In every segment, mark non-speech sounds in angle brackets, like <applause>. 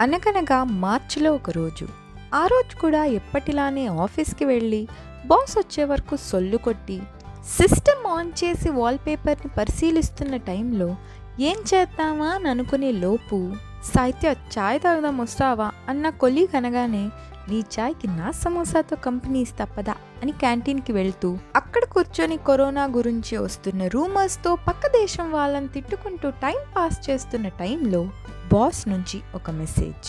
అనగనగా మార్చిలో ఒక రోజు. ఆ రోజు కూడా ఎప్పటిలానే ఆఫీస్కి వెళ్ళి బాస్ వచ్చే వరకు సొల్లు కొట్టి సిస్టమ్ ఆన్ చేసి వాల్పేపర్ని పరిశీలిస్తున్న టైంలో ఏం చేద్దామా అని అనుకునే లోపు సాహిత్య చాయ్ తాగుదాం వస్తావా? అన్న కొలీగ్ అనగానే నీ చాయ్కి నా సమోసాతో కంపెనీ తప్పదా? అని క్యాంటీన్కి వెళ్తూ అక్కడ కూర్చొని కరోనా గురించి వస్తున్న రూమర్స్తో పక్క దేశం వాళ్ళని తిట్టుకుంటూ టైం పాస్ చేస్తున్న టైంలో బాస్ నుంచి ఒక మెసేజ్.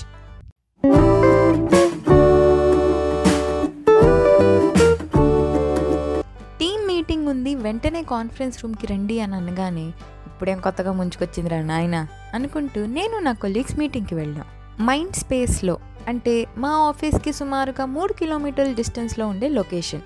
టీమ్ మీటింగ్ ఉంది వెంటనే కాన్ఫరెన్స్ రూమ్కి రండి అని అనగానే ఇప్పుడేం కొత్తగా ముంచుకొచ్చిందిరా నాయన అనుకుంటూ నేను నా కొలీగ్స్ మీటింగ్కి వెళ్ళాం. మైండ్ స్పేస్లో అంటే మా ఆఫీస్కి సుమారుగా మూడు కిలోమీటర్ల డిస్టెన్స్లో ఉండే లొకేషన్.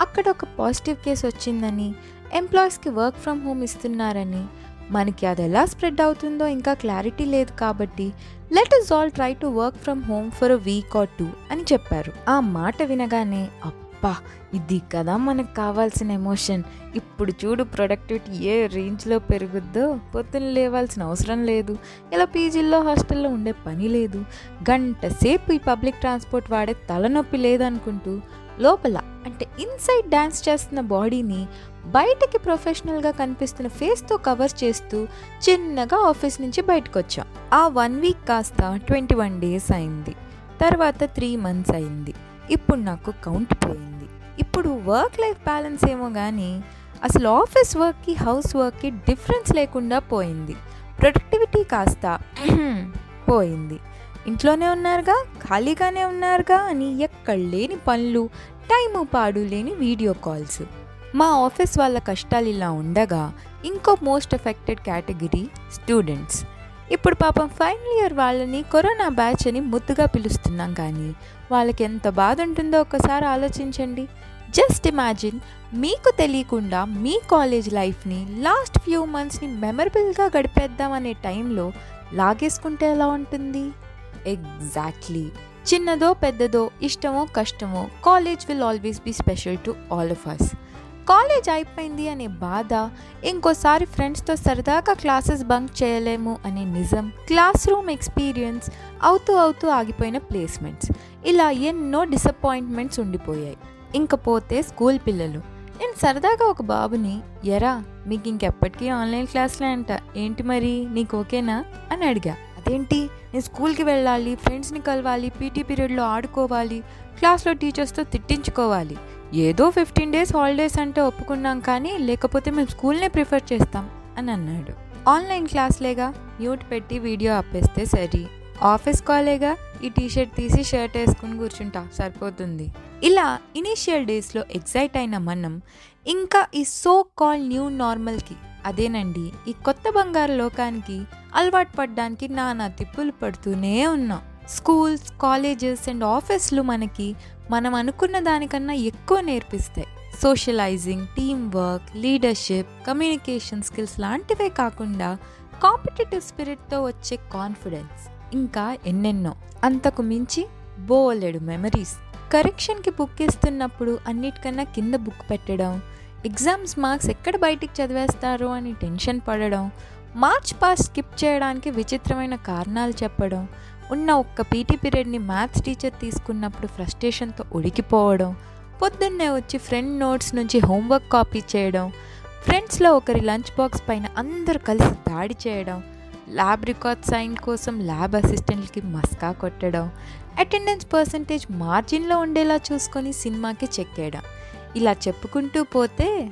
అక్కడ ఒక పాజిటివ్ కేసు వచ్చిందని ఎంప్లాయీస్కి వర్క్ ఫ్రమ్ హోమ్ ఇస్తున్నారని మనకి అది ఎలా స్ప్రెడ్ అవుతుందో ఇంకా క్లారిటీ లేదు కాబట్టి let us all try to work from home for a week or two అని చెప్పారు. ఆ మాట వినగానే అప్పా ఇది కదా మనకు కావాల్సిన ఎమోషన్. ఇప్పుడు చూడు ప్రొడక్టివిటీ ఏ రేంజ్లో పెరుగుద్దో పొద్దున్న లేవాల్సిన అవసరం లేదు. ఇలా పీజీల్లో హాస్టల్లో ఉండే పని లేదు. గంట సేపు ఈ పబ్లిక్ ట్రాన్స్పోర్ట్ వాడే తలనొప్పి లేదనుకుంటూ లోపల అంటే ఇన్సైడ్ డ్యాన్స్ చేస్తున్న బాడీని బయటకి ప్రొఫెషనల్గా కనిపిస్తున్న ఫేస్తో కవర్ చేస్తూ చిన్నగా ఆఫీస్ నుంచి బయటకు వచ్చాం ఆ వన్ వీక్ కాస్త ట్వంటీ వన్ డేస్ అయింది. తర్వాత త్రీ మంత్స్ అయింది. ఇప్పుడు నాకు కౌంట్ పోయింది. ఇప్పుడు వర్క్ లైఫ్ బ్యాలెన్స్ ఏమో కానీ అసలు ఆఫీస్ వర్క్కి హౌస్ వర్క్కి డిఫరెన్స్ లేకుండా పోయింది. ప్రొడక్టివిటీ కాస్త <clears throat> పోయింది. ఇంట్లోనే ఉన్నారుగా ఖాళీగానే ఉన్నారుగా అని ఎక్కడ లేని పనులు టైము పాడు లేని వీడియో కాల్స్. మా ఆఫీస్ వాళ్ళ కష్టాలు ఇలా ఉండగా ఇంకో మోస్ట్ ఎఫెక్టెడ్ కేటగిరీ స్టూడెంట్స్. ఇప్పుడు పాపం ఫైనల్ ఇయర్ వాళ్ళని కరోనా బ్యాచ్ అని ముద్దుగా పిలుస్తున్నాం కానీ వాళ్ళకి ఎంత బాధ ఉంటుందో ఒకసారి ఆలోచించండి. జస్ట్ ఇమాజిన్ మీకు తెలియకుండా మీ కాలేజ్ లైఫ్ని లాస్ట్ ఫ్యూ మంత్స్ని మెమరబుల్గా గడిపేద్దాం అనే టైంలో లాగేసుకుంటే ఎలా ఉంటుంది? ఎగ్జాక్ట్లీ చిన్నదో పెద్దదో ఇష్టమో కష్టమో college will always be special to all of us college అయిపోయింది అనే బాధ ఇంకోసారి ఫ్రెండ్స్తో సరదాగా క్లాసెస్ బంక్ చేయలేము అనే నిజం క్లాస్ రూమ్ ఎక్స్పీరియన్స్ అవుతూ అవుతూ ఆగిపోయిన ప్లేస్మెంట్స్ ఇలా ఎన్నో డిసప్పాయింట్మెంట్స్ ఉండిపోయాయి. ఇంకపోతే స్కూల్ పిల్లలు. నేను సరదాగా ఒక బాబుని ఎరా మీకు ఇంకెప్పటికీ ఆన్లైన్ క్లాస్లే అంట. ఏంటి మరి? నీకు ఓకేనా? అని అడిగా. అదేంటి? నేను స్కూల్కి వెళ్ళాలి ఫ్రెండ్స్ని కలవాలి పీటీ పీరియడ్లో ఆడుకోవాలి క్లాస్లో టీచర్స్తో తిట్టించుకోవాలి. ఏదో ఫిఫ్టీన్ డేస్ హాలిడేస్ అంటే ఒప్పుకున్నాం కానీ లేకపోతే మేము స్కూల్నే ప్రిఫర్ చేస్తాం అని అన్నాడు. ఆన్లైన్ క్లాస్లేగా? మ్యూట్ పెట్టి వీడియో ఆపేస్తే సరి. ఆఫీస్ కాలేగా ఈ టీషర్ట్ తీసి షర్ట్ వేసుకుని కూర్చుంటా సరిపోతుంది. ఇలా ఇనీషియల్ డేస్లో ఎగ్జైట్ అయిన మనం ఇంకా ఈ సో కాల్ న్యూ నార్మల్కి అదేనండి ఈ కొత్త బంగారు లోకానికి అలవాటు పడడానికి నానా తిప్పులు పడుతూనే ఉన్నాం. స్కూల్స్ కాలేజెస్ అండ్ ఆఫీస్లు మనకి మనం అనుకున్న దానికన్నా ఎక్కువ నేర్పిస్తాయి socialising team work leadership communication skills లాంటివే కాకుండా కాంపిటేటివ్ స్పిరిట్తో వచ్చే కాన్ఫిడెన్స్. ఇంకా ఎన్నెన్నో. అంతకు మించి బోలెడు మెమరీస్ కరెక్షన్కి బుక్ ఇస్తున్నప్పుడు అన్నిటికన్నా కింద బుక్ పెట్టడం ఎగ్జామ్స్ మార్క్స్ ఎక్కడ బయటికి చదివేస్తారో అని టెన్షన్ పడడం మార్చ్ పాస్ స్కిప్ చేయడానికి విచిత్రమైన కారణాలు చెప్పడం ఉన్న ఒక్క పీటీ పీరియడ్ని మ్యాథ్స్ టీచర్ తీసుకున్నప్పుడు ఫ్రస్ట్రేషన్తో ఉడికిపోవడం పొద్దున్నే వచ్చి ఫ్రెండ్ నోట్స్ నుంచి హోంవర్క్ కాపీ చేయడం ఫ్రెండ్స్లో ఒకరి లంచ్ బాక్స్ పైన అందరూ కలిసి దాడి చేయడం ల్యాబ్ రికార్డ్ సైన్ కోసం ల్యాబ్ అసిస్టెంట్లకి మస్కా కొట్టడం అటెండెన్స్ పర్సంటేజ్ మార్జిన్లో ఉండేలా చూసుకొని సినిమాకి చెక్ చేయడం. ఇలా చెప్పుకుంటూ పోతే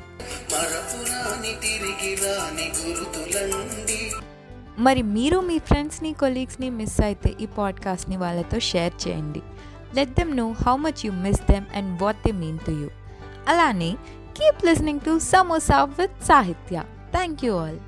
మరి మీరు మీ ఫ్రెండ్స్ని కొలీగ్స్ని మిస్ అయితే ఈ పాడ్కాస్ట్ని వాళ్ళతో షేర్ చేయండి. Let them know how much you miss them and what they mean to you అలానే keep listening to Samosa with Sahitya thank you all